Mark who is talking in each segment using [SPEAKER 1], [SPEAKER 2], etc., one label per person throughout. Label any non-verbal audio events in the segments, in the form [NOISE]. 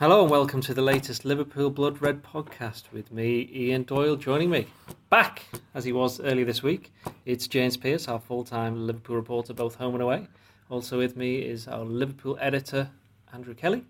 [SPEAKER 1] Hello and welcome to the latest Liverpool Blood Red podcast with me, Ian Doyle, joining me back as he was earlier this week. It's James Pearce, our full time Liverpool reporter, both home and away. Also with me is our Liverpool editor, Andrew Kelly,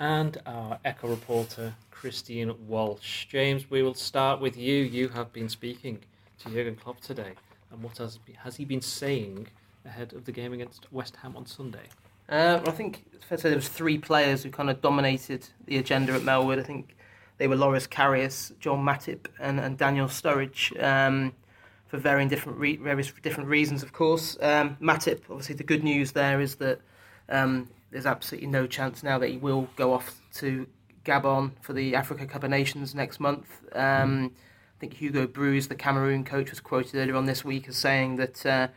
[SPEAKER 1] and our Echo reporter, Christian Walsh. James, we will start with you. You have been speaking to Jurgen Klopp today, and what has, has he been saying ahead of the game against West Ham on Sunday?
[SPEAKER 2] Uh, I think it's fair to say there was three players who kind of dominated the agenda at Melwood. I think they were Loris Karius, Joel Matip, and, and Daniel Sturridge um, for varying different re- various different reasons, of course. Um, Matip, obviously, the good news there is that um, there's absolutely no chance now that he will go off to Gabon for the Africa Cup of Nations next month. Um, I think Hugo Broos, the Cameroon coach, was quoted earlier on this week as saying that uh,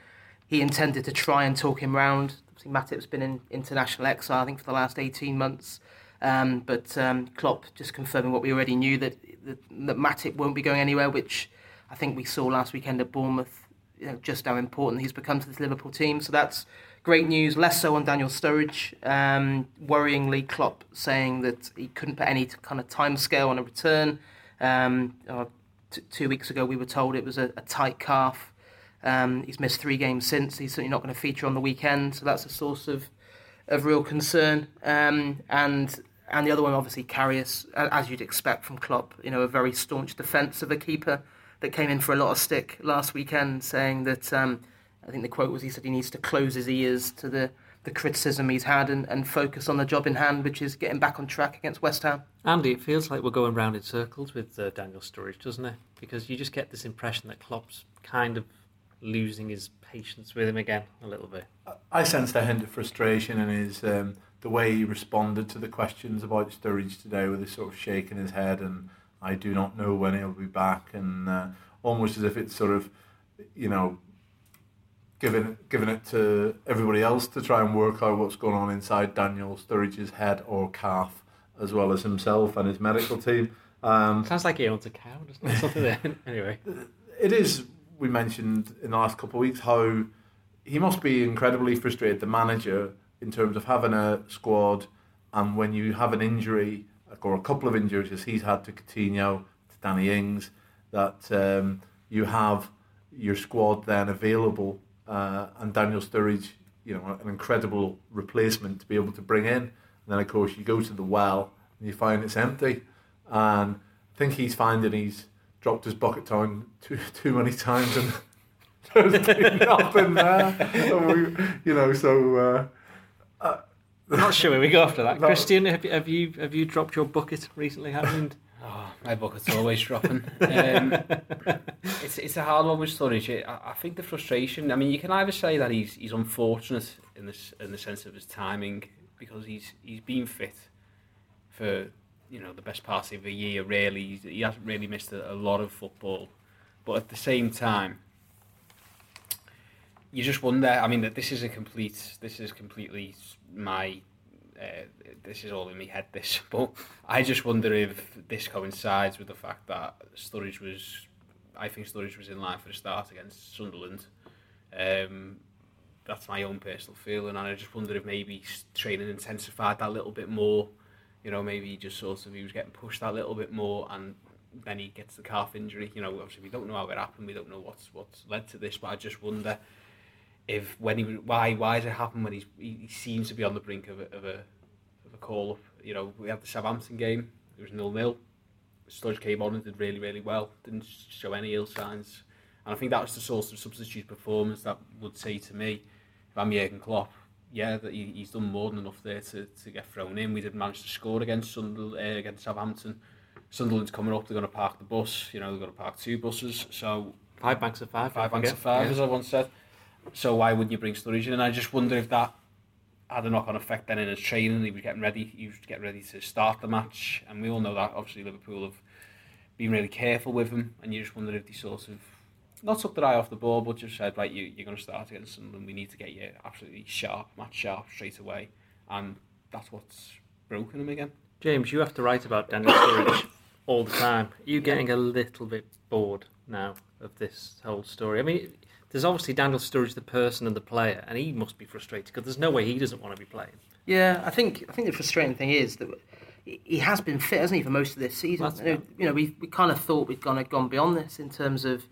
[SPEAKER 2] he intended to try and talk him round Matip's been in international exile, I think, for the last 18 months. Um, but um, Klopp just confirming what we already knew that, that, that Matip won't be going anywhere, which I think we saw last weekend at Bournemouth, you know, just how important he's become to this Liverpool team. So that's great news. Less so on Daniel Sturridge. Um, worryingly, Klopp saying that he couldn't put any kind of time scale on a return. Um, uh, t- two weeks ago, we were told it was a, a tight calf. Um, he's missed three games since. He's certainly not going to feature on the weekend, so that's a source of of real concern. Um, and and the other one, obviously, Karius, as you'd expect from Klopp. You know, a very staunch defence of a keeper that came in for a lot of stick last weekend, saying that um, I think the quote was he said he needs to close his ears to the the criticism he's had and, and focus on the job in hand, which is getting back on track against West Ham.
[SPEAKER 1] Andy, it feels like we're going round in circles with uh, Daniel Sturridge, doesn't it? Because you just get this impression that Klopp's kind of losing his patience with him again a little bit.
[SPEAKER 3] I sensed a hint of frustration in his um, the way he responded to the questions about Sturridge today, with his sort of shaking his head and I do not know when he'll be back, and uh, almost as if it's sort of, you know, giving giving it to everybody else to try and work out what's going on inside Daniel Sturridge's head or calf, as well as himself and his medical team.
[SPEAKER 1] Um, Sounds like he owns a cow, doesn't it? [LAUGHS] Something there. anyway,
[SPEAKER 3] it is we mentioned in the last couple of weeks how he must be incredibly frustrated, the manager, in terms of having a squad and when you have an injury or a couple of injuries as he's had to Coutinho, to Danny Ings, that um, you have your squad then available uh, and Daniel Sturridge, you know, an incredible replacement to be able to bring in. And then of course you go to the well and you find it's empty. And I think he's finding he's dropped his bucket down too [LAUGHS] too many times and [LAUGHS] there's nothing there. you know, so. Uh,
[SPEAKER 1] uh, not sure where we go after [LAUGHS] that. Christian, have you, have you have you dropped your bucket recently? Happened?
[SPEAKER 4] Oh, my bucket's always dropping. Um, it's it's a hard one with Sturridge. I, I think the frustration. I mean, you can either say that he's he's unfortunate in this in the sense of his timing because he's he's been fit for you know the best part of a year. Really, he hasn't really missed a, a lot of football, but at the same time, you just wonder. I mean, that this is a complete. This is completely my. Uh, this is all in my head. This, [LAUGHS] but I just wonder if this coincides with the fact that Sturridge was. I think Sturridge was in line for a start against Sunderland. Um, that's my own personal feeling, and I just wonder if maybe training intensified that a little bit more you know, maybe he just sort of he was getting pushed that little bit more, and then he gets the calf injury. You know, obviously we don't know how it happened, we don't know what's what's led to this, but I just wonder if when he why why does it happen when he's, he, he seems to be on the brink of a, of a of a call up. You know, we had the Southampton game, it was nil nil. Sludge came on and did really really well, didn't show any ill signs, and I think that was the source of substitute performance that would say to me, if I'm Jurgen Klopp, yeah, that he, he's done more than enough there to, to get thrown in. We did manage to score against Sunderland, uh, against Southampton. Sunderland's coming up, they're going to park the bus, you know, they're going to park two buses. So
[SPEAKER 1] Five banks of five.
[SPEAKER 4] Five banks of five, yeah. as I once said. So why wouldn't you bring Sturridge in? And I just wonder if that had a knock-on effect then in his training. He was getting ready, he was getting ready to start the match. And we all know that, obviously, Liverpool have been really careful with him. And you just wonder if they sort of not took their eye off the ball, but just said, right, you, you're going to start against Sunderland. We need to get you absolutely sharp, match sharp straight away. And that's what's broken him again.
[SPEAKER 1] James, you have to write about Daniel Sturridge [COUGHS] all the time. Are you getting a little bit bored now of this whole story? I mean, there's obviously Daniel Sturridge, the person and the player, and he must be frustrated because there's no way he doesn't want to be playing.
[SPEAKER 2] Yeah, I think I think the frustrating thing is that he has been fit, hasn't he, for most of this season? You know, you know, we we kind of thought we'd gone gone beyond this in terms of,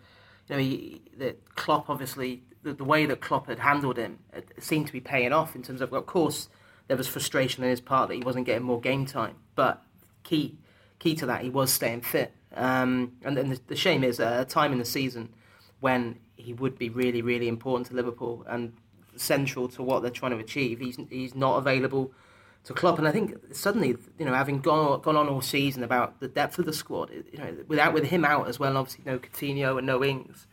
[SPEAKER 2] you know, he, that Klopp obviously the, the way that Klopp had handled him seemed to be paying off in terms of, of course, there was frustration in his part that he wasn't getting more game time, but key key to that he was staying fit. Um, and then the, the shame is at a time in the season when he would be really really important to Liverpool and central to what they're trying to achieve, he's he's not available to Klopp. And I think suddenly, you know, having gone gone on all season about the depth of the squad, you know, without with him out as well, obviously no Coutinho and no Ings,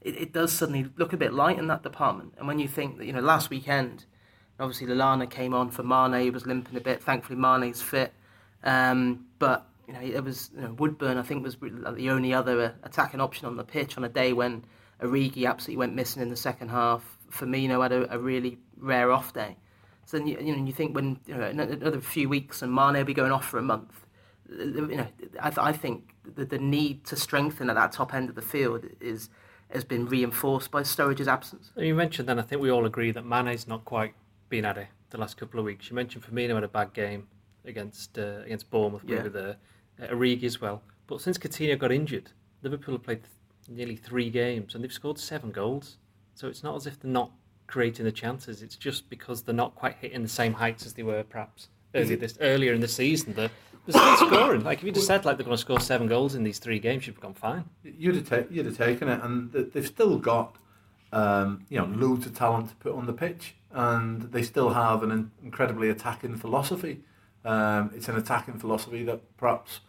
[SPEAKER 2] it, it does suddenly look a bit light in that department. And when you think that, you know, last weekend, obviously Lallana came on for Mane, he was limping a bit. Thankfully, Mane's fit, um, but you know, it was you know, Woodburn. I think was the only other uh, attacking option on the pitch on a day when Origi absolutely went missing in the second half. Firmino had a, a really rare off day. So then you, you know you think when you know, another few weeks and Mane will be going off for a month. You know, I, I think the, the need to strengthen at that top end of the field is has been reinforced by Sturridge's absence.
[SPEAKER 1] You mentioned then, I think we all agree that Mane's not quite been at it the last couple of weeks. You mentioned Firmino had a bad game against uh, against Bournemouth, yeah. with uh, Origi as well. But since Coutinho got injured, Liverpool have played th- nearly three games and they've scored seven goals. So it's not as if they're not creating the chances. It's just because they're not quite hitting the same heights as they were perhaps earlier this earlier in the season. They're, they're still scoring. Like if you just said like they're going to score seven goals in these three games, you'd have gone fine.
[SPEAKER 3] You'd have, ta- you'd have taken it, and they've still got um, you know loads of talent to put on the pitch, and they still have an incredibly attacking philosophy. Um, it's an attacking philosophy that perhaps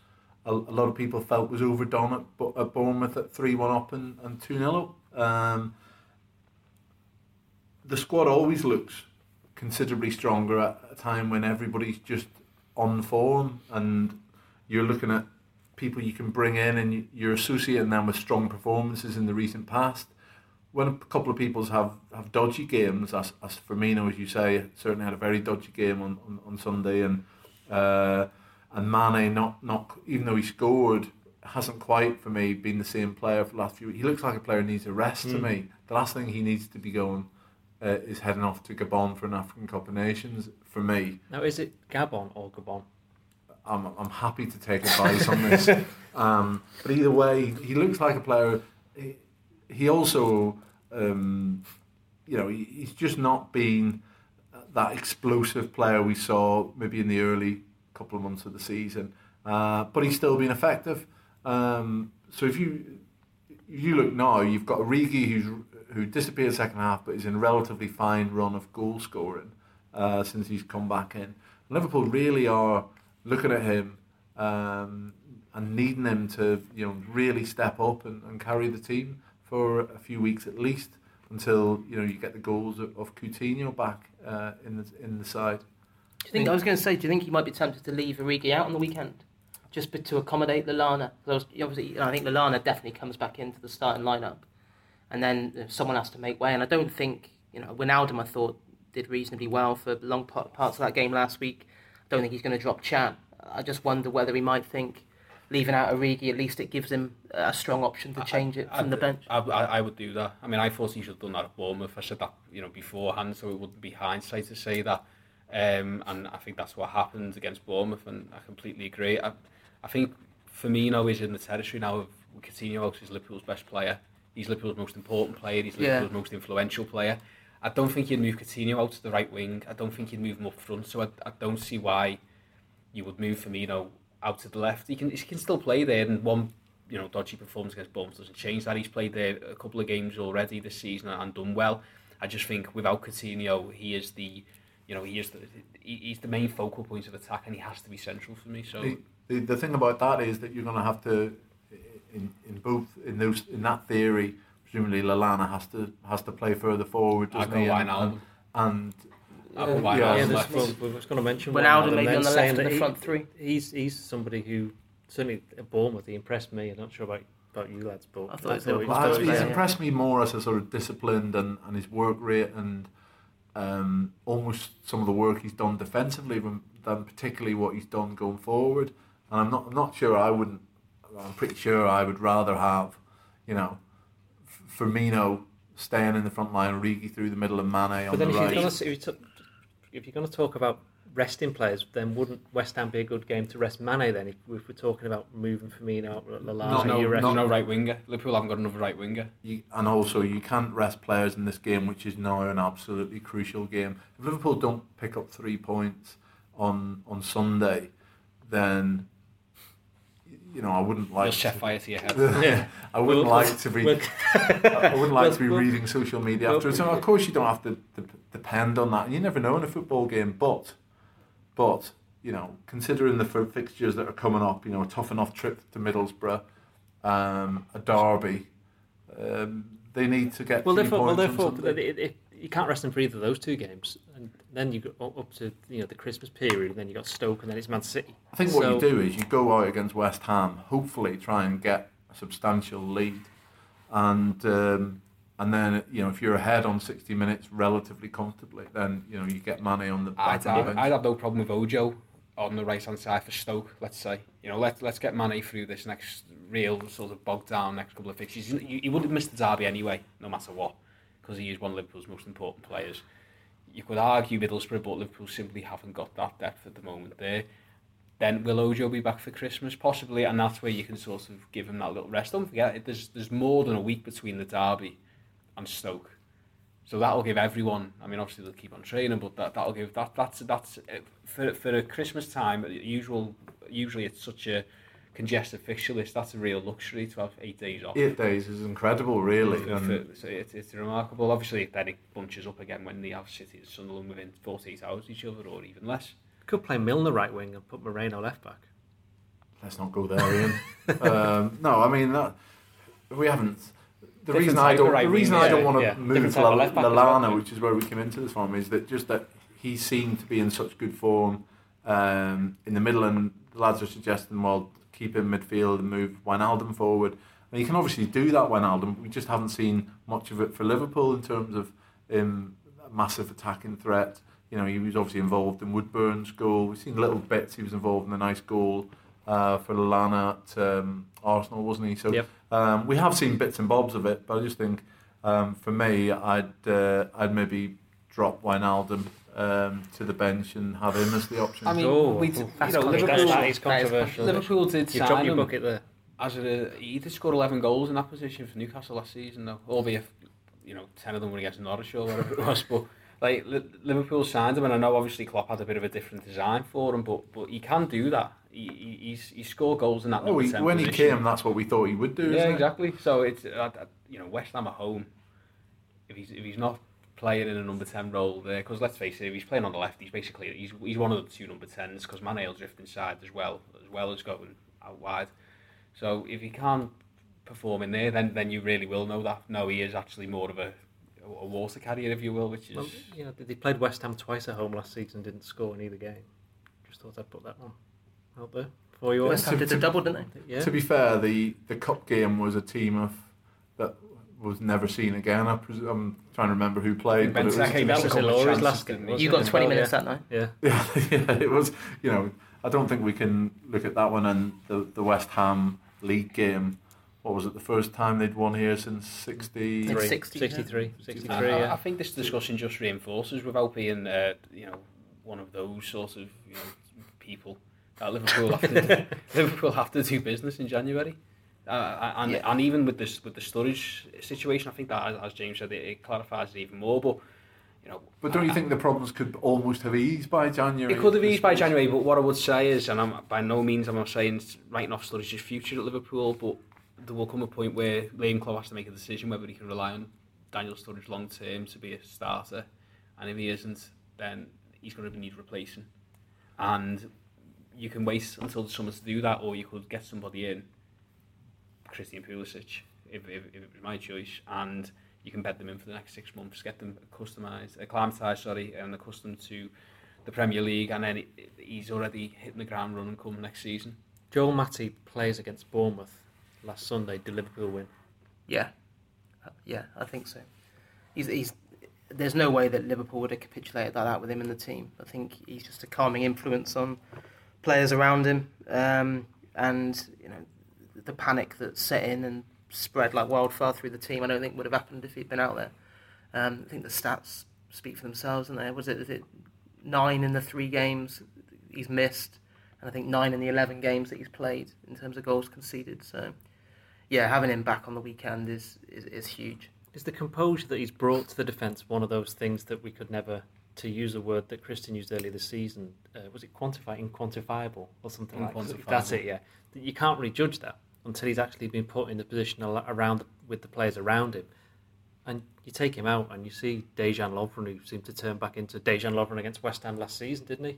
[SPEAKER 3] a, a, lot of people felt was overdone at, at Bournemouth at three one up and, and two 0 up. Um, the squad always looks considerably stronger at a time when everybody's just on form and you're looking at people you can bring in and you're associating them with strong performances in the recent past. When a couple of people have, have dodgy games, as, as Firmino, as you say, certainly had a very dodgy game on, on, on Sunday, and uh, and Mane, not, not even though he scored, hasn't quite for me been the same player for the last few. Weeks. He looks like a player who needs a rest mm. to hmm. me. The last thing he needs to be going uh, is heading off to Gabon for an African Cup of Nations. For me,
[SPEAKER 1] now is it Gabon or Gabon?
[SPEAKER 3] I'm I'm happy to take advice on this. [LAUGHS] Um, but either way, he looks like a player. He, he also, um, you know, he, he's just not been that explosive player we saw maybe in the early couple of months of the season. Uh, but he's still been effective. Um, so if you you look now, you've got Origi who's who disappeared second half, but is in a relatively fine run of goal scoring uh, since he's come back in. Liverpool really are looking at him um, and needing him to, you know, really step up and, and carry the team for a few weeks at least until you know you get the goals of, of Coutinho back uh, in the in the side.
[SPEAKER 2] Do you think I was going to say? Do you think he might be tempted to leave Origi out on the weekend, just to accommodate Lallana? Because obviously, I think Lallana definitely comes back into the starting lineup and then someone has to make way. And I don't think you know Wijnaldum I thought did reasonably well for long parts of that game last week. I don't think he's going to drop Can. I just wonder whether he might think leaving out Origi at least it gives him a strong option to change it from
[SPEAKER 4] I,
[SPEAKER 2] the bench.
[SPEAKER 4] I, I, I, would do that. I mean, I thought he should have done that at Bournemouth. I said that you know beforehand, so it wouldn't be hindsight to say that. Um, and I think that's what happened against Bournemouth, and I completely agree. I, I think Firmino is in the territory now of Coutinho, is Liverpool's best player. He's Liverpool's most important player. He's Liverpool's yeah. most influential player. I don't think you'd move Coutinho out to the right wing. I don't think you'd move him up front. So I, I don't see why you would move Firmino out to the left. He can he can still play there, and one you know dodgy performance against Bournemouth doesn't change that. He's played there a couple of games already this season and done well. I just think without Coutinho, he is the you know he is the he's the main focal point of attack, and he has to be central for me. So
[SPEAKER 3] the, the, the thing about that is that you're going to have to in, in both in those in that theory, presumably Lallana has to has to play further forward, doesn't he? And, and, and
[SPEAKER 1] uh, yeah, yeah this, well, we was going to mention
[SPEAKER 2] Wijnaldum maybe on the left of the front three.
[SPEAKER 1] He's he's somebody who certainly at Bournemouth he impressed me. I'm not sure about about you lads, but I thought, I
[SPEAKER 3] thought, well, he's, he's impressed me more as a sort of disciplined and, and his work rate and um, almost some of the work he's done defensively than, than particularly what he's done going forward. And I'm not I'm not sure I wouldn't I'm pretty sure I would rather have, you know, Firmino staying in the front line, Rigi through the middle, and Mane on the Foundation.
[SPEAKER 1] but then if
[SPEAKER 3] right.
[SPEAKER 1] You're gonna, if, you're going to talk about resting players, then wouldn't West Ham be a good game to rest Mane? Then, if, if we're talking about moving Firmino, out, Lallana,
[SPEAKER 3] Not-
[SPEAKER 4] no,
[SPEAKER 1] you
[SPEAKER 4] no,
[SPEAKER 1] reckon?
[SPEAKER 4] no right winger. Liverpool haven't got another right winger.
[SPEAKER 3] You, and also, you can't rest players in this game, which is now an absolutely crucial game. If Liverpool don't pick up three points on on Sunday, then you know I wouldn't
[SPEAKER 4] You'll
[SPEAKER 3] like.
[SPEAKER 4] set fire to your head. [LAUGHS]
[SPEAKER 3] Yeah, I wouldn't
[SPEAKER 1] We'll-
[SPEAKER 3] like to be.
[SPEAKER 1] we'll-
[SPEAKER 3] I wouldn't like to be reading social media
[SPEAKER 1] we'll-
[SPEAKER 3] afterwards. So of course, you don't have to de- depend on that. You never know in a football game, but but you know, considering the fixtures that are coming up, you know, a tough enough trip to Middlesbrough, um, a derby, um, they need to get
[SPEAKER 1] Well, therefore, well, therefore
[SPEAKER 3] Sunday.
[SPEAKER 1] it, it, you can't rest them for either of those two games, and then you go up- up to you know the Christmas period, and then you got Stoke, and then it's Man City.
[SPEAKER 3] I think what you do is you go out against West Ham, hopefully try and get a substantial lead, and um, and then you know if you're ahead on 60 minutes relatively comfortably, then you know you get money on the
[SPEAKER 4] I'd,
[SPEAKER 3] back
[SPEAKER 4] I'd. I'd have no problem with Ojo on the right hand side for Stoke. Let's say, you know, let's let's get Mane through this next real sort of bogged down next couple of fixtures. He, he would have missed the derby anyway, no matter what, because he is one of Liverpool's most important players. You could argue Middlesbrough, but Liverpool simply haven't got that depth at the moment there. Then will Ojo be back for Christmas? Possibly, and that's where you can sort of give him that little rest. Don't forget, there's there's more than a week between the derby and Stoke. So that'll give everyone. I mean, obviously they'll keep on training, but that that'll give that that's that's uh, for for a Christmas time. Usual usually it's such a congested fixture list. That's a real luxury to have eight days off.
[SPEAKER 3] Eight days is incredible, really.
[SPEAKER 4] For-
[SPEAKER 3] and
[SPEAKER 4] for- so it, it's remarkable. Obviously, then it bunches up again when they have City and Sunderland within 48 hours of each other, or even less.
[SPEAKER 1] Could play Milner right wing and put Moreno left back.
[SPEAKER 3] let's not go there, Ian. [LAUGHS] um, no, I mean that we haven't. The
[SPEAKER 4] Different
[SPEAKER 3] reason I don't,
[SPEAKER 4] right
[SPEAKER 3] the reason
[SPEAKER 4] winger,
[SPEAKER 3] I don't
[SPEAKER 1] yeah,
[SPEAKER 3] want to
[SPEAKER 1] yeah.
[SPEAKER 3] move
[SPEAKER 1] Different type
[SPEAKER 3] La-
[SPEAKER 1] left
[SPEAKER 3] Lallana,
[SPEAKER 1] well.
[SPEAKER 3] which is where we came into this from, is that just that he seemed to be in such good form um, in the middle, and the lads are suggesting, well, keep him midfield and move Wijnaldum forward. And you can obviously do that, Wijnaldum. We just haven't seen much of it for Liverpool in terms of um, a massive attacking threat. You know, he was obviously involved in Woodburn's goal. We've seen little bits. He was involved in a nice goal uh, for Lallana at um, Arsenal, wasn't he? So
[SPEAKER 1] Yep.
[SPEAKER 3] um, we have seen bits and bobs of it, but I just think um, for me, I'd uh, I'd maybe drop Wijnaldum um, to the bench and have him as the option.
[SPEAKER 4] I mean,
[SPEAKER 1] Oh,
[SPEAKER 4] we,
[SPEAKER 1] oh,
[SPEAKER 4] you know, Liverpool,
[SPEAKER 1] that is
[SPEAKER 2] That is
[SPEAKER 1] controversial.
[SPEAKER 4] Liverpool did
[SPEAKER 1] You
[SPEAKER 4] sign
[SPEAKER 1] dropped your
[SPEAKER 4] him
[SPEAKER 1] bucket there.
[SPEAKER 4] as a he did score 11 goals in that position for Newcastle last season, though, albeit you know 10 of them were against Norwich or whatever it was. But like Liverpool signed him, and I know obviously Klopp had a bit of a different design for him, but but he can do that. He, he he's he scored goals in that.
[SPEAKER 3] oh, he,
[SPEAKER 4] 10
[SPEAKER 3] when he came, that's what we thought he would do.
[SPEAKER 4] yeah,
[SPEAKER 3] isn't it?
[SPEAKER 4] exactly. So it's you know West Ham at home. If he's if he's not playing in a number ten role there, because let's face it, if he's playing on the left, he's basically he's he's one of the two number tens because Mane will drift inside as well as well as going out wide. So if he can't perform in there, then then you really will know that no, he is actually more of a a water carrier, if you will, which is
[SPEAKER 1] Well, you know, they played West Ham twice at home last season, didn't score in either game. Just thought I'd put that one out there for you.
[SPEAKER 2] West Ham did a double, didn't they?
[SPEAKER 1] Yeah.
[SPEAKER 3] To be fair, the, the cup game was a team of that was never seen again. I pres- I'm trying to remember who played, but it was,
[SPEAKER 4] Benteke
[SPEAKER 1] that
[SPEAKER 4] missed a
[SPEAKER 1] was
[SPEAKER 4] couple of
[SPEAKER 1] Ilori's
[SPEAKER 4] chances,
[SPEAKER 1] last game,
[SPEAKER 2] You got 20
[SPEAKER 1] well,
[SPEAKER 2] minutes
[SPEAKER 1] yeah.
[SPEAKER 2] that night.
[SPEAKER 1] Yeah.
[SPEAKER 3] yeah, [LAUGHS] yeah, it was. You know, I don't think we can look at that one and the the West Ham league game. What was it? The first time they'd won here since
[SPEAKER 1] 63,
[SPEAKER 2] 60,
[SPEAKER 1] 63, 63,
[SPEAKER 4] I, I-
[SPEAKER 1] yeah.
[SPEAKER 4] I think this discussion just reinforces without being, uh, you know, one of those sort of you know people that Liverpool have to do, [LAUGHS] Liverpool have to do business in January, uh, and
[SPEAKER 2] Yeah.
[SPEAKER 4] and even with this with the Sturridge situation, I think that as, as James said, it, it clarifies it even more. But you know,
[SPEAKER 3] But don't you
[SPEAKER 4] I-
[SPEAKER 3] think the problems could almost have eased by January?
[SPEAKER 4] it could have eased by? January, but what I would say is, and I'm by no means I'm not saying it's writing off Sturridge's future at Liverpool, but there will come a point where Liam Klopp has to make a decision whether he can rely on Daniel Sturridge long term to be a starter, and if he isn't, then he's going to need replacing. And you can wait until the summer to do that, or you could get somebody in, Christian Pulisic, if, if, if it was my choice, and you can bed them in for the next six months, get them customised, acclimatised, sorry, and accustomed to the Premier League, and then it, it- he's already hitting the ground running come next season.
[SPEAKER 1] Joel Matip plays against Bournemouth last Sunday. Did Liverpool win?
[SPEAKER 2] Yeah, yeah, I think so. He's, he's, there's no way that Liverpool would have capitulated like that with him in the team. I think he's just a calming influence on players around him, um, and you know the panic that set in and spread like wildfire through the team. I don't think would have happened if he'd been out there. Um, I think the stats speak for themselves, and there was it, was it nine in the three games he's missed, and I think nine in the eleven games that he's played in terms of goals conceded. So, yeah, having him back on the weekend is is, is huge.
[SPEAKER 1] Is the composure that he's brought to the defence one of those things that we could never, to use a word that Christian used earlier this season, uh, was it quantify, inquantifiable or something like that? That's it, yeah. You can't really judge that until he's actually been put in the position around with the players around him. And you take him out and you see Dejan Lovren, who seemed to turn back into Dejan Lovren against West Ham last season, didn't he?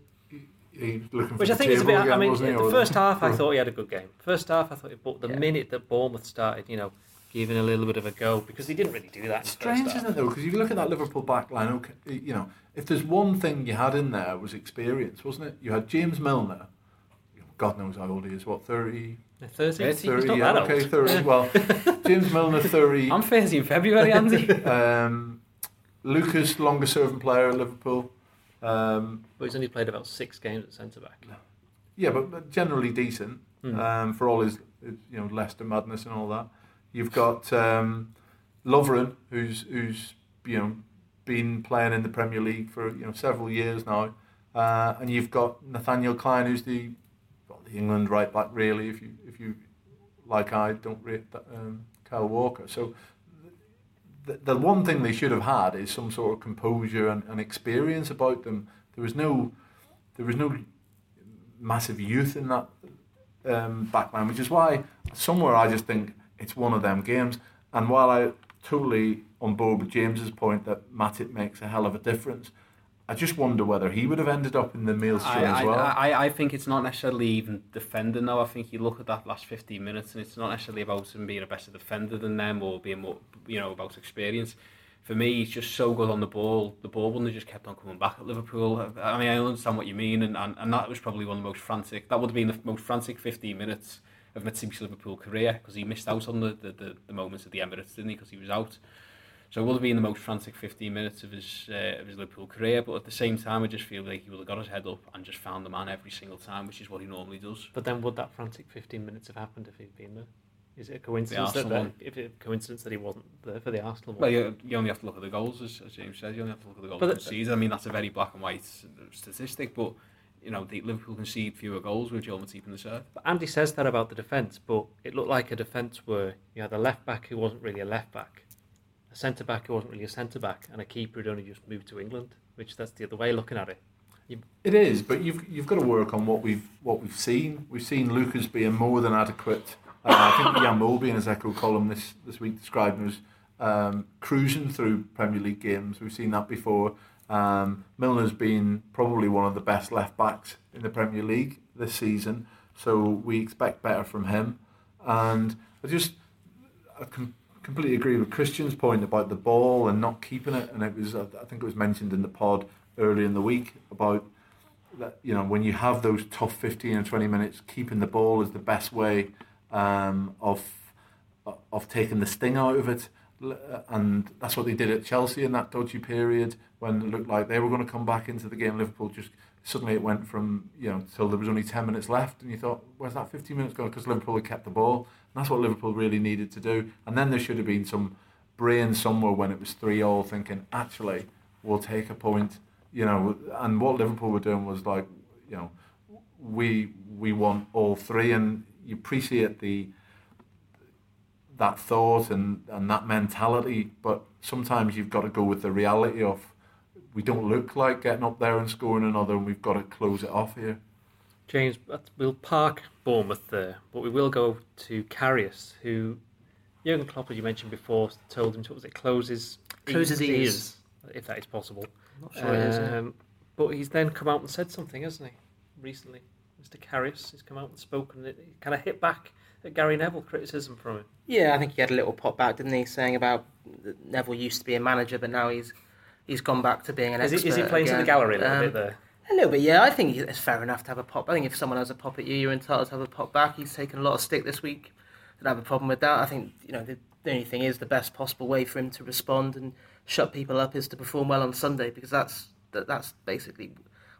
[SPEAKER 3] Which
[SPEAKER 1] I think is a bit. Again, I mean, the first half I [LAUGHS] thought he had a good game. First half I thought, he, but the yeah. minute that Bournemouth started, you know, giving a little bit of a go because he didn't really do that.
[SPEAKER 3] Strange, isn't it though? Because if you look at that Liverpool back line, okay, you know, if there's one thing you had in there was experience, wasn't it? You had James Milner. God knows how old he is. What 30?
[SPEAKER 1] 30?
[SPEAKER 3] 30, yeah, okay, 30. Well, James Milner, 30. [LAUGHS]
[SPEAKER 1] I'm 30 in February, Andy. [LAUGHS]
[SPEAKER 3] um, Lucas, longest serving player at Liverpool. Um,
[SPEAKER 1] but he's only played about six games at centre back.
[SPEAKER 3] Yeah, but, but generally decent mm. um, for all his, his, you know, Leicester madness and all that. You've got um, Lovren, who's who's you know been playing in the Premier League for you know several years now, uh, and you've got Nathaniel Clyne, who's the England right back really. If you if you like I don't rate that, um, Kyle Walker. So the, the one thing they should have had is some sort of composure and, and experience about them. There was no there was no massive youth in that um, backline, which is why somewhere I just think it's one of them games. And while I totally on board with James's point that Matip makes a hell of a difference, I just wonder whether he would have ended up in the Maelstrom as well.
[SPEAKER 4] I, I, I think it's not necessarily even defending though. I think you look at that last 15 minutes and it's not necessarily about him being a better defender than them or being more, you know, about experience. For me, he's just so good on the ball. The ball wouldn't have just kept on coming back at Liverpool. I mean, I understand what you mean, and, and, and that was probably one of the most frantic. That would have been the most frantic 15 minutes of Matip's Liverpool career because he missed out on the, the, the, the moments of the Emirates, didn't he? Because he was out. So it would have been the most frantic 15 minutes of his uh, of his Liverpool career. But at the same time, I just feel like he would have got his head up and just found the man every single time, which is what he normally does.
[SPEAKER 1] But then, would that frantic 15 minutes have happened if he'd been there? Is it a coincidence that, that if it coincidence that he wasn't there for the Arsenal?
[SPEAKER 4] One? Well, you, you only have to look at the goals, as, as James said. You only have to look at the goals but conceded. I mean, that's a very black and white statistic, but you know, the Liverpool concede fewer goals with Joel Matip in the serve.
[SPEAKER 1] But Andy says that about the defence, but it looked like a defence where you had a left back who wasn't really a left back, a centre back who wasn't really a centre back, and a keeper who'd only just moved to England, which that's the other way looking at it.
[SPEAKER 3] You... It is, but you've you've got to work on what we've what we've seen. We've seen Lucas being more than adequate. Uh, I think [COUGHS] Jan Molby in his Echo column this this week described him as um, cruising through Premier League games. We've seen that before. Um, Milner's been probably one of the best left backs in the Premier League this season, so we expect better from him. And I just I com- completely agree with Christian's point about the ball and not keeping it. And it was I think it was mentioned in the pod earlier in the week about that you know when you have those tough 15 or 20 minutes, keeping the ball is the best way um, of of taking the sting out of it and that's what they did at Chelsea in that dodgy period when it looked like they were going to come back into the game. Liverpool just suddenly it went from you know till there was only ten minutes left, and you thought, where's that fifteen minutes gone? Because Liverpool had kept the ball, and that's what Liverpool really needed to do. And then there should have been some brain somewhere when it was three all, thinking actually we'll take a point, you know. And what Liverpool were doing was like, you know, we we want all three, and you appreciate the that thought and, and that mentality, but sometimes you've got to go with the reality of we don't look like getting up there and scoring another, and we've got to close it off here.
[SPEAKER 1] James, we'll park Bournemouth there, but we will go to Karius, who Jurgen Klopp, as you mentioned before, told him to was it closes
[SPEAKER 2] closes ears, ears,
[SPEAKER 1] if that is possible.
[SPEAKER 2] I'm not sure um, it is. Yeah.
[SPEAKER 1] Um, but he's then come out and said something, hasn't he? Recently, Mr. Karius has come out and spoken. It kind of hit back at Gary Neville criticism from him.
[SPEAKER 2] Yeah, I think he had a little pop back, didn't he, saying about Neville used to be a manager, but now he's he's gone back to being an
[SPEAKER 1] is
[SPEAKER 2] expert.
[SPEAKER 1] He, is he playing
[SPEAKER 2] again.
[SPEAKER 1] to the gallery a little um, bit there?
[SPEAKER 2] A little bit, yeah. I think it's fair enough to have a pop. I think if someone has a pop at you, you're entitled to have a pop back. He's taken a lot of stick this week. I don't have a problem with that. I think you know the, the only thing is the best possible way for him to respond and shut people up is to perform well on Sunday because that's that, that's basically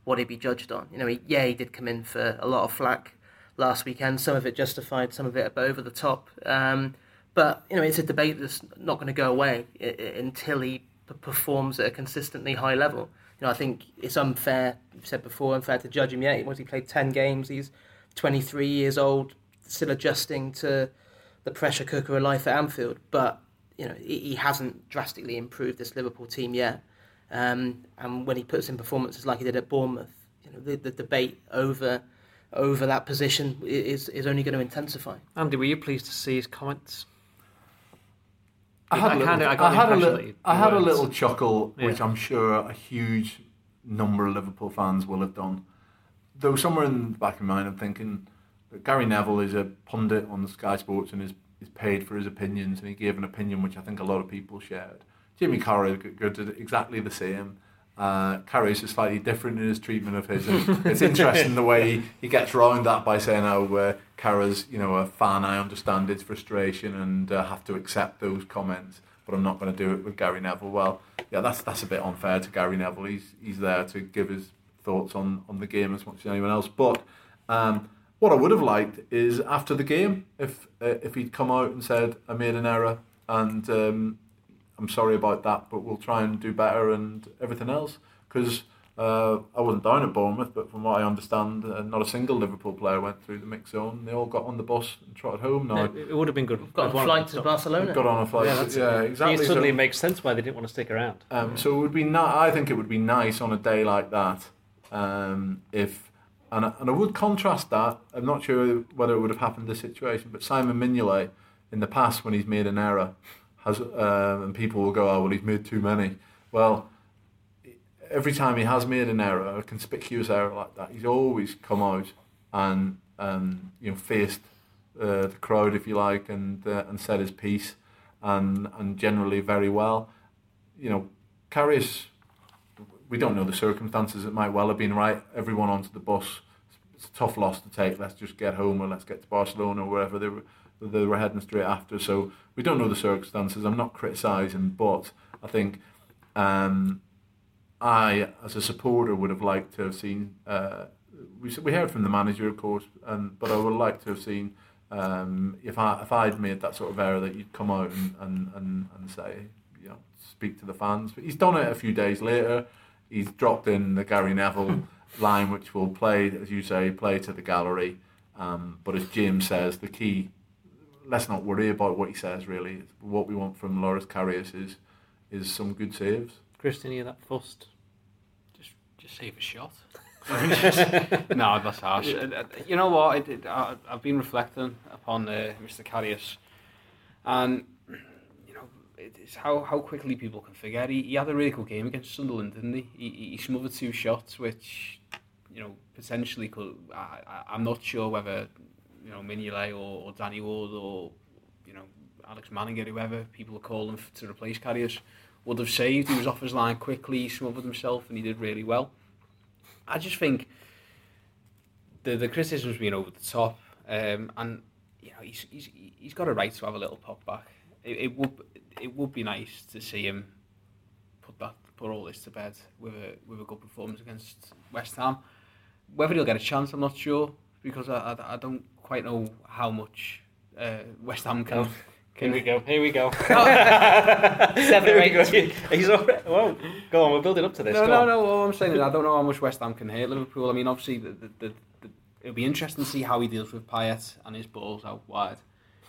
[SPEAKER 2] what he'd be judged on. You know, he, yeah, he did come in for a lot of flack last weekend. Some of it justified, some of it over the top. Um, but you know, it's a debate that's not going to go away until he performs at a consistently high level. You know, I think it's unfair. You've said before, unfair to judge him yet. Once he played ten games, he's 23 years old, still adjusting to the pressure cooker of life at Anfield. But you know, he, hasn't drastically improved this Liverpool team yet. Um, and when he puts in performances like he did at Bournemouth, you know, the, the debate over over that position is is only going to intensify.
[SPEAKER 1] Andy, were you pleased to see his comments?
[SPEAKER 3] I had,
[SPEAKER 1] I
[SPEAKER 3] a
[SPEAKER 1] kinda- I got
[SPEAKER 3] had a little,
[SPEAKER 1] that you-
[SPEAKER 3] I had a little
[SPEAKER 1] weren't-
[SPEAKER 3] chuckle, which I'm sure a huge number of Liverpool fans will have done. Though somewhere in the back of my mind, I'm thinking that Gary Neville is a pundit on Sky Sports and is, is paid for his opinions, and he gave an opinion which I think a lot of people shared. Jimmy Carragher did exactly the same. Uh, Carragher is slightly different in his treatment of his. And [LAUGHS] it's interesting the way he, he gets round that by saying, "Oh, uh, Carragher's you know a fan. I understand his frustration and uh, have to accept those comments, but I'm not going to do it with Gary Neville." Well, yeah, that's that's a bit unfair to Gary Neville. He's he's there to give his thoughts on, on the game as much as anyone else. But um, what I would have liked is after the game, if uh, if he'd come out and said, "I made an error," and um, I'm sorry about that, but we'll try and do better and everything else. Because uh, I wasn't down at Bournemouth, but from what I understand, uh, not a single Liverpool player went through the mix zone. They all got on the bus and trotted home. Now
[SPEAKER 1] it, it would have been good.
[SPEAKER 2] Got a flight to Barcelona.
[SPEAKER 3] got on a flight.
[SPEAKER 1] Yeah,
[SPEAKER 3] Yeah, yeah exactly.
[SPEAKER 1] It suddenly
[SPEAKER 3] So-
[SPEAKER 1] makes sense why they didn't want to stick around.
[SPEAKER 3] um, so it would be ni- I think it would be nice on a day like that um, if, and I, and I would contrast that. I'm not sure whether it would have happened this situation, but Simon Mignolet in the past when he's made an error has, uh, and people will go, oh well, he's made too many. Well, every time he has made an error, a conspicuous error like that, he's always come out and um, you know faced uh, the crowd, if you like, and uh, and said his piece, and and generally very well. You know, Karius, we don't know the circumstances. It might well have been right. Everyone onto the bus. It's a tough loss to take. Let's just get home or let's get to Barcelona or wherever they were they were heading straight after. So we don't know the circumstances. I'm not criticising, but I think um, I, as a supporter, would have liked to have seen. Uh, we we heard from the manager, of course, and but I would like to have seen um, if I if I'd made that sort of error that you'd come out and, and, and, and say you know speak to the fans. But he's done it a few days later. He's dropped in the Gary Neville [LAUGHS] line, which will play, as you say, play to the gallery. Um, but as Jim says, the key. Let's not worry about what he says. Really, what we want from Loris Karius is is some good saves.
[SPEAKER 1] Christian, you that fussed?
[SPEAKER 4] Just, just save a shot. [LAUGHS] no, that's harsh. Uh, uh, You know what? It, it, I, I've been reflecting upon uh, Mr. Karius, and you know, it's how, how quickly people can forget. He, he had a really good game against Sunderland, didn't he? He, he smothered two shots, which you know potentially could. I, I, I'm not sure whether you know Mignolet or, or Danny Ward or you know Alex Manninger or whoever people are calling f- to replace Karius would have saved. He was off his line quickly, he smothered himself, and he did really well. I just think the the criticism's been over the top, um, and you know he's he's he's got a right to have a little pop back. It, it would it would be nice to see him put that put all this to bed with a with a good performance against West Ham. Whether he'll get a chance, I'm not sure because I I, I don't quite know how much uh, West Ham can.
[SPEAKER 1] Oh, Here we go. Here we go. [LAUGHS]
[SPEAKER 2] Seven or eight.
[SPEAKER 1] go. He's already. Well, go on. We're building up to this.
[SPEAKER 4] No,
[SPEAKER 1] go
[SPEAKER 4] no,
[SPEAKER 1] on.
[SPEAKER 4] no. All I'm saying is I don't know how much West Ham can hurt Liverpool. I mean, obviously, the, the, the, the, it'll be interesting to see how he deals with Payet and his balls out wide,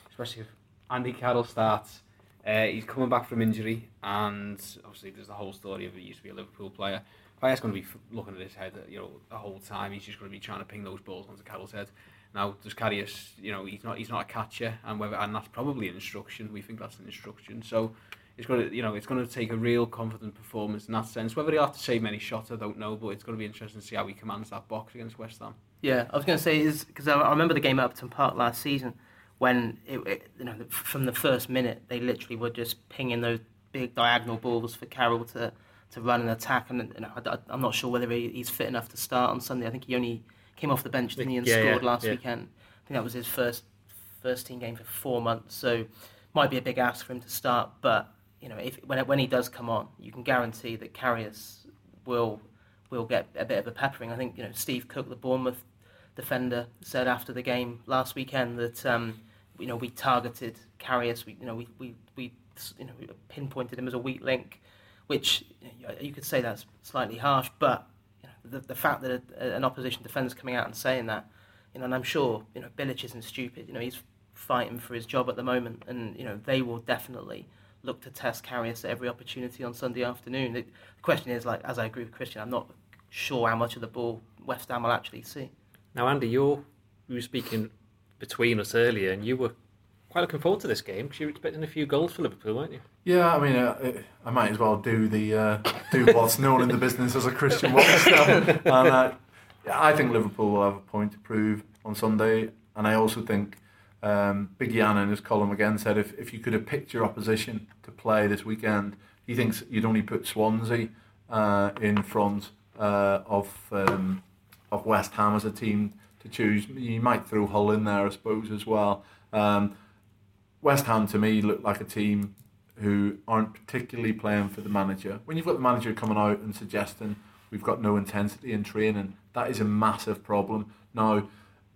[SPEAKER 4] especially if Andy Carroll starts. Uh, he's coming back from injury, and obviously, there's the whole story of he used to be a Liverpool player. Payet's going to be looking at his head, you know, the whole time. He's just going to be trying to ping those balls onto Carroll's head. Now, does Karius, you know, he's not he's not a catcher, and whether and that's probably an instruction. We think that's an instruction. So it's going to, you know, it's going to take a real confident performance in that sense. Whether he'll have to save many shots, I don't know, but it's going to be interesting to see how he commands that box against West Ham.
[SPEAKER 2] Yeah, I was going to say is because I, I remember the game at Upton Park last season when it, it, you know from the first minute they literally were just pinging those big diagonal balls for Carroll to to run and attack, and, and I, am not sure whether he, he's fit enough to start on Sunday. I think he only came off the bench didn't he, and
[SPEAKER 1] Yeah,
[SPEAKER 2] scored
[SPEAKER 1] yeah,
[SPEAKER 2] last
[SPEAKER 1] yeah.
[SPEAKER 2] weekend. I think that was his first first team game for four months, so might be a big ask for him to start. But you know, if when when he does come on, you can guarantee that Karius will will get a bit of a peppering. I think you know Steve Cook, the Bournemouth defender, said after the game last weekend that um, you know we targeted Karius. We you know we we, we you know pinpointed him as a weak link which you could say that's slightly harsh, but you know, the, the fact that a, an opposition defender's coming out and saying that, you know, and I'm sure you know Bilic isn't stupid. You know, he's fighting for his job at the moment, and you know they will definitely look to test Karius at every opportunity on Sunday afternoon. The question is, like, as I agree with Christian, I'm not sure how much of the ball West Ham will actually see.
[SPEAKER 1] Now, Andy, you're we were speaking between us earlier, and you were quite looking forward to this game because you were expecting a few goals for Liverpool, weren't you?
[SPEAKER 3] Yeah, I mean, uh, I might as well do the uh, do what's known in the business as a Christian watch. [LAUGHS] and uh, I think Liverpool will have a point to prove on Sunday, and I also think um, Big Jan in his column again said if, if you could have picked your opposition to play this weekend, he thinks you'd only put Swansea uh, in front uh, of um, of West Ham as a team to choose. You might throw Hull in there, I suppose, as well. Um, West Ham to me look like a team who aren't particularly playing for the manager. When you've got the manager coming out and suggesting we've got no intensity in training, that is a massive problem. Now,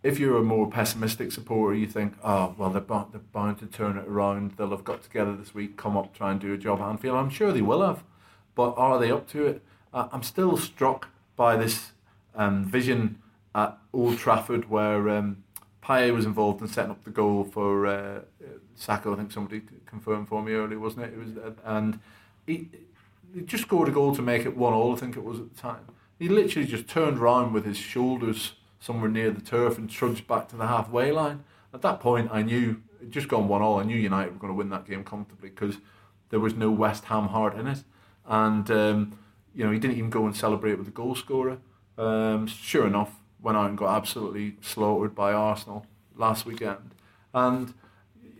[SPEAKER 3] if you're a more pessimistic supporter, you think, oh, well, they're, bound, they're bound to turn it around. They'll have got together this week, come up, try and do a job at Anfield. I'm sure they will have. But are they up to it? Uh, I'm still struck by this um, vision at Old Trafford where um, Payet was involved in setting up the goal for uh, Sakho. I think somebody confirmed for me earlier, wasn't it? It was, uh, and he, he just scored a goal to make it one all. I think it was at the time. He literally just turned around with his shoulders somewhere near the turf and trudged back to the halfway line. At that point, I knew it just gone one all. I knew United were going to win that game comfortably because there was no West Ham heart in it, and um, you know he didn't even go and celebrate with the goal scorer. Um, sure enough, went out and got absolutely slaughtered by Arsenal last weekend, and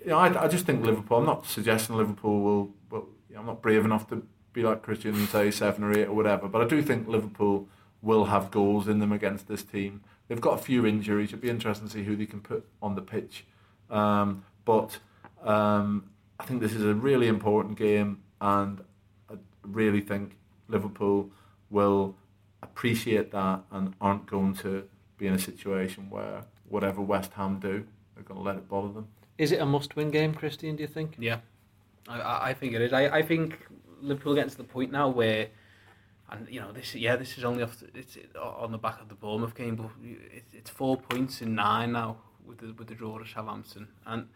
[SPEAKER 3] you know I, I just think Liverpool. I'm not suggesting Liverpool will, but you know, I'm not brave enough to be like Christian and say seven or eight or whatever. But I do think Liverpool will have goals in them against this team. They've got a few injuries. It'd be interesting to see who they can put on the pitch. Um, but um, I think this is a really important game, and I really think Liverpool will appreciate that and aren't going to be in a situation where whatever West Ham do, they're going to let it bother them.
[SPEAKER 1] Is it a must-win game, Christian? Do you think?
[SPEAKER 4] Yeah, I, I think it is. I, I think Liverpool getting to the point now where and you know this yeah this is only off the, it's on the back of the Bournemouth game but it's, it's four points in nine now with the with the draw at Southampton and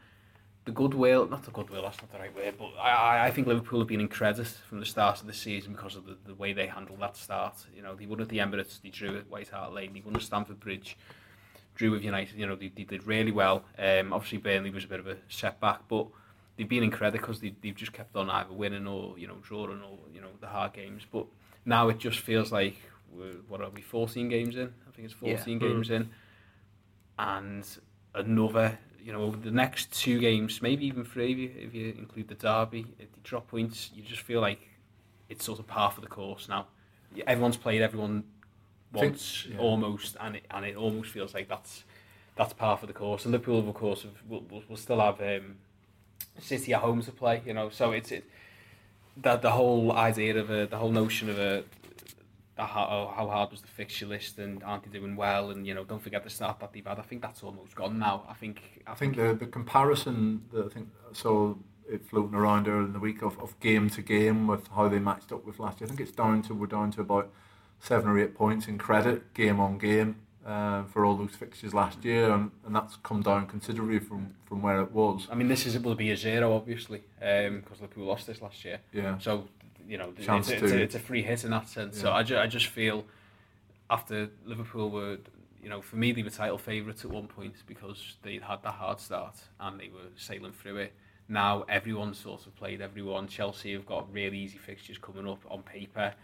[SPEAKER 4] the goodwill not the goodwill that's not the right word but I, I think Liverpool have been in credit from the start of the season because of the, the way they handled that start you know they won at the Emirates they drew at White Hart Lane they won at Stamford Bridge drew with United you know they, they did really well um, obviously Burnley was a bit of a setback but they've been in credit because they, they've just kept on either winning or you know drawing or you know the hard games but now it just feels like what are we 14 games in I think it's 14 yeah. games mm. in and another you know the next two games maybe even three if you, if you include the derby if you drop points you just feel like it's sort of par for the course. Now everyone's played everyone once think, yeah. almost and it, and it almost feels like that's that's par for the course. And Liverpool of course will will will still have um, City at home to play you know. So it's it that the whole idea of a, the whole notion of a, a how, oh, how hard was the fixture list and aren't they doing well and you know don't forget the start that they've had. I think that's almost gone now. I think
[SPEAKER 3] I, I think, the the comparison that I think so it floating around earlier in the week of, of game to game with how they matched up with last year. I think it's down to we're down to about seven or eight points in credit game on game uh, for all those fixtures last year, and, and that's come down considerably from, from where it was.
[SPEAKER 4] I mean, this is it will be a zero, obviously, because um, Liverpool lost this last year.
[SPEAKER 3] Yeah.
[SPEAKER 4] So, you know, it's, it's, a, it's, a, free hit in that sense. Yeah. So I, ju- I just feel after Liverpool were, you know, for me they were title favourites at one point because they'd had that hard start and they were sailing through it. Now everyone's sort of played everyone. Chelsea have got really easy fixtures coming up on paper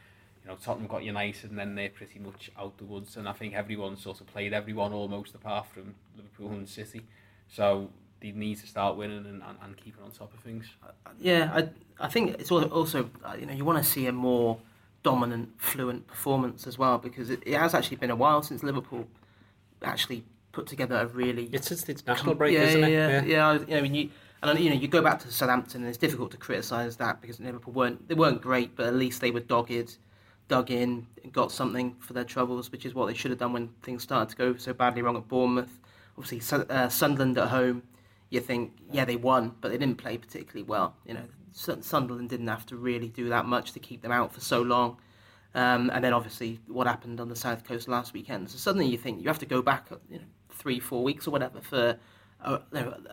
[SPEAKER 4] you know, Tottenham got United and then they're pretty much out the woods. And I think everyone sort of played everyone almost apart from Liverpool and City. So they need to start winning and, and, and keeping on top of things.
[SPEAKER 2] Yeah, I, I think it's also, uh, you know, you want to see a more dominant, fluent performance as well because it, it has actually been a while since Liverpool actually put together a really.
[SPEAKER 1] It's since the international break,
[SPEAKER 2] yeah,
[SPEAKER 1] isn't
[SPEAKER 2] it?
[SPEAKER 1] Yeah,
[SPEAKER 2] yeah. yeah you know, I mean, you, and you know, you go back to Southampton, and it's difficult to criticise that because Liverpool weren't they weren't great, but at least they were dogged dug in and got something for their troubles, which is what they should have done when things started to go so badly wrong at Bournemouth. Obviously, uh, Sunderland at home, you think, yeah, they won, but they didn't play particularly well. You know, Sunderland didn't have to really do that much to keep them out for so long. Um, and then obviously what happened on the south coast last weekend. So suddenly you think you have to go back you know, three, four weeks or whatever for a,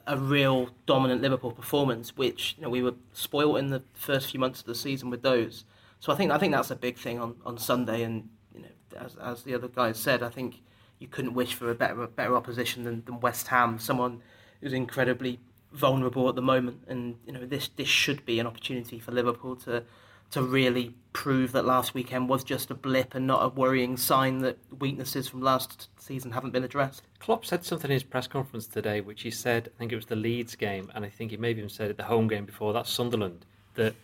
[SPEAKER 2] a, real dominant Liverpool performance, which you know we were spoiled in the first few months of the season with those. So I think I think that's a big thing on, on Sunday, and you know as, as the other guys said, I think you couldn't wish for a better a better opposition than, than West Ham, someone who's incredibly vulnerable at the moment, and you know this this should be an opportunity for Liverpool to to really prove that last weekend was just a blip and not a worrying sign that weaknesses from last season haven't been addressed.
[SPEAKER 1] Klopp said something in his press conference today, which he said, I think it was the Leeds game, and I think he maybe even said it the home game before that Sunderland, that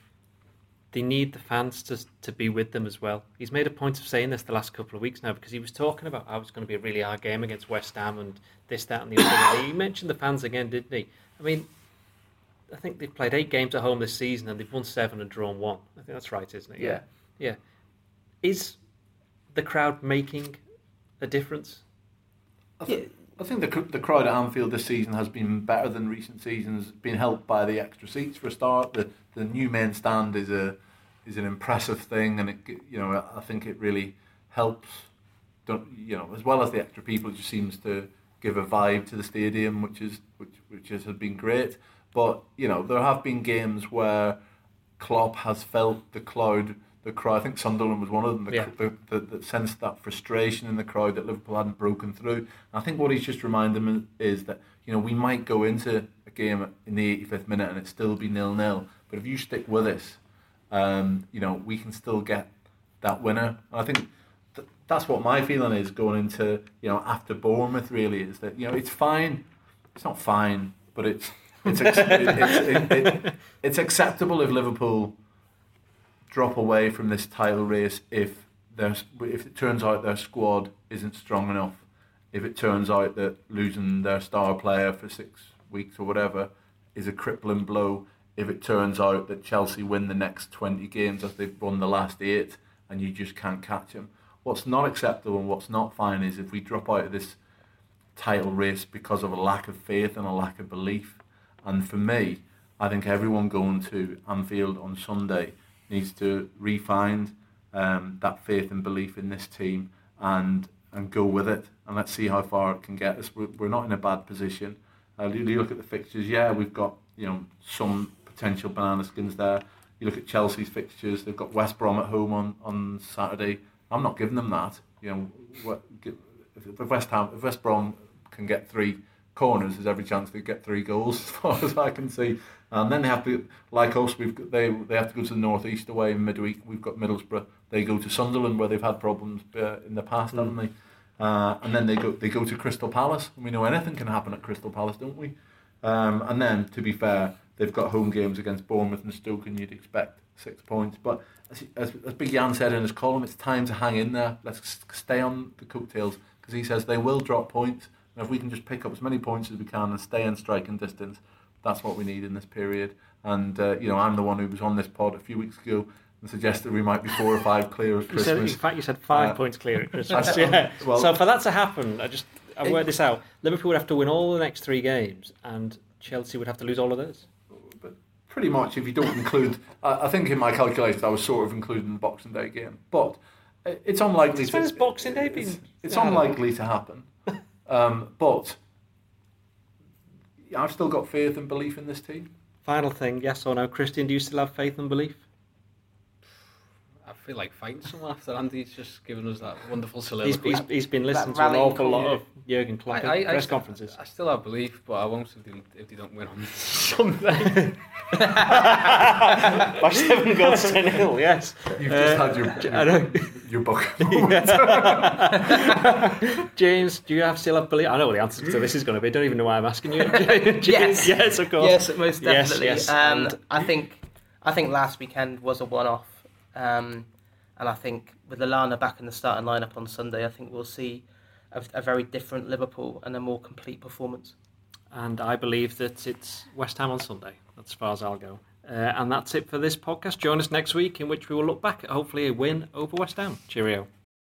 [SPEAKER 1] they need the fans to to be with them as well. He's made a point of saying this the last couple of weeks now because he was talking about how it's going to be a really hard game against West Ham and this, that, and the other. he mentioned the fans again, didn't he? I mean, I think they've played eight games at home this season and they've won seven and drawn one. I think that's right, isn't it?
[SPEAKER 2] Yeah.
[SPEAKER 1] Yeah. Is the crowd making a difference?
[SPEAKER 3] I, th- I think the the crowd at Anfield this season has been better than recent seasons. Been helped by the extra seats for a start. The the new main stand is a is an impressive thing, and it you know I think it really helps. Don't you know as well as the extra people, it just seems to give a vibe to the stadium, which is which which has been great. But you know, there have been games where Klopp has felt the crowd. The crowd. I think Sunderland was one of them. The,
[SPEAKER 1] yeah.
[SPEAKER 3] the, the, the sensed that frustration in the crowd that Liverpool hadn't broken through. And I think what he's just reminded them is that you know we might go into a game in the 85th minute and it still be nil nil. But if you stick with us, um, you know we can still get that winner. And I think th- that's what my feeling is going into you know after Bournemouth. Really, is that you know it's fine. It's not fine, but it's it's, it, it's, it, it, it's acceptable if Liverpool drop away from this title race if there's if it turns out their squad isn't strong enough. If it turns out that losing their star player for six weeks or whatever is a crippling blow. If it turns out that Chelsea win the next 20 games as they've won the last eight and you just can't catch them. What's not acceptable and what's not fine is if we drop out of this title race because of a lack of faith and a lack of belief and for me, I think everyone going to Anfield on Sunday needs to refine um, that faith and belief in this team and and go with it. And let's see how far it can get us. We're, we're not in a bad position. Uh, you look at the fixtures. Yeah, we've got you know some potential banana skins there. You look at Chelsea's fixtures. They've got West Brom at home on, on Saturday. I'm not giving them that. You know, what, if West Ham, if West Brom can get three corners, there's every chance they get three goals [LAUGHS] as far as I can see. And then they have to, like us, we've got, they they have to go to the northeast away in midweek. We've got Middlesbrough. They go to Sunderland where they've had problems uh, in the past, mm. haven't they? Uh, and then they go they go to Crystal Palace. We know anything can happen at Crystal Palace, don't we? Um, and then, to be fair, they've got home games against Bournemouth and Stoke, and you'd expect six points. But as, as, as Big Jan said in his column, it's time to hang in there. Let's stay on the coattails because he says they will drop points. And if we can just pick up as many points as we can and stay in striking distance, that's what we need in this period. And uh, you know, I'm the one who was on this pod a few weeks ago and suggested we might be four or five clear at Christmas.
[SPEAKER 1] Said, in fact, you said five uh, points clear at [LAUGHS] Christmas. yeah. Well, so for that to happen, I just I worked this out. Liverpool would have to win all the next three games, and Chelsea would have to lose all of those.
[SPEAKER 3] But pretty much, if you don't include, I, I think in my calculations I was sort of including the Boxing Day game, but it's unlikely.
[SPEAKER 1] When Boxing Day been?
[SPEAKER 3] It's, it's unlikely to happen. [LAUGHS] Um, but I've still got faith and belief in this team.
[SPEAKER 1] Final thing, yes or no, Christian? Do you still have faith and belief?
[SPEAKER 4] I feel like fighting someone after Andy's just given us that wonderful soliloquy.
[SPEAKER 1] He's, he's, he's been listening to an awful lot of Jurgen Klopp I, I, press
[SPEAKER 4] I,
[SPEAKER 1] conferences.
[SPEAKER 4] I still have belief, but I won't if they, if they don't win on [LAUGHS] Sunday. [LAUGHS]
[SPEAKER 1] By seven goals to nil, yes.
[SPEAKER 3] You've uh, just had your, your, your book. [LAUGHS]
[SPEAKER 1] James, do you have still have belief? I know what the answer to this is going to be. I don't even know why I'm asking you. James,
[SPEAKER 2] yes,
[SPEAKER 1] yes, of course.
[SPEAKER 2] Yes, most definitely. Yes, yes. Um, I think I think last weekend was a one-off. Um, and I think with Lallana back in the starting lineup on Sunday, I think we'll see a, a, very different Liverpool and a more complete performance.
[SPEAKER 1] And I believe that it's West Ham on Sunday. That's as far as I'll go. Uh, and that's it for this podcast. Join us next week, in which we will look back at hopefully a win over West Ham. Cheerio.